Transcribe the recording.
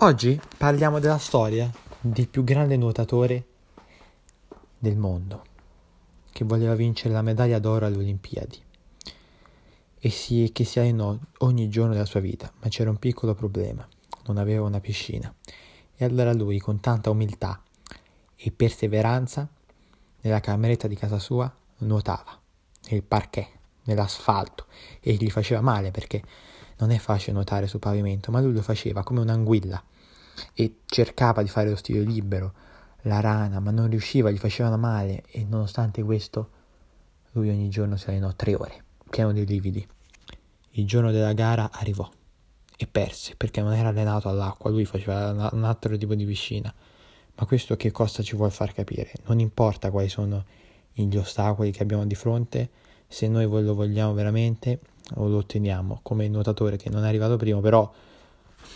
Oggi parliamo della storia del più grande nuotatore del mondo, che voleva vincere la medaglia d'oro alle Olimpiadi e si, che si allenò ogni giorno della sua vita, ma c'era un piccolo problema, non aveva una piscina. E allora lui, con tanta umiltà e perseveranza, nella cameretta di casa sua nuotava, nel parquet, nell'asfalto, e gli faceva male perché non è facile nuotare sul pavimento, ma lui lo faceva come un'anguilla e cercava di fare lo stile libero, la rana, ma non riusciva, gli facevano male e nonostante questo lui ogni giorno si allenò tre ore, pieno di lividi. Il giorno della gara arrivò e perse perché non era allenato all'acqua, lui faceva un altro tipo di piscina. Ma questo che cosa ci vuole far capire? Non importa quali sono gli ostacoli che abbiamo di fronte, se noi lo vogliamo veramente lo otteniamo, come il nuotatore che non è arrivato primo, però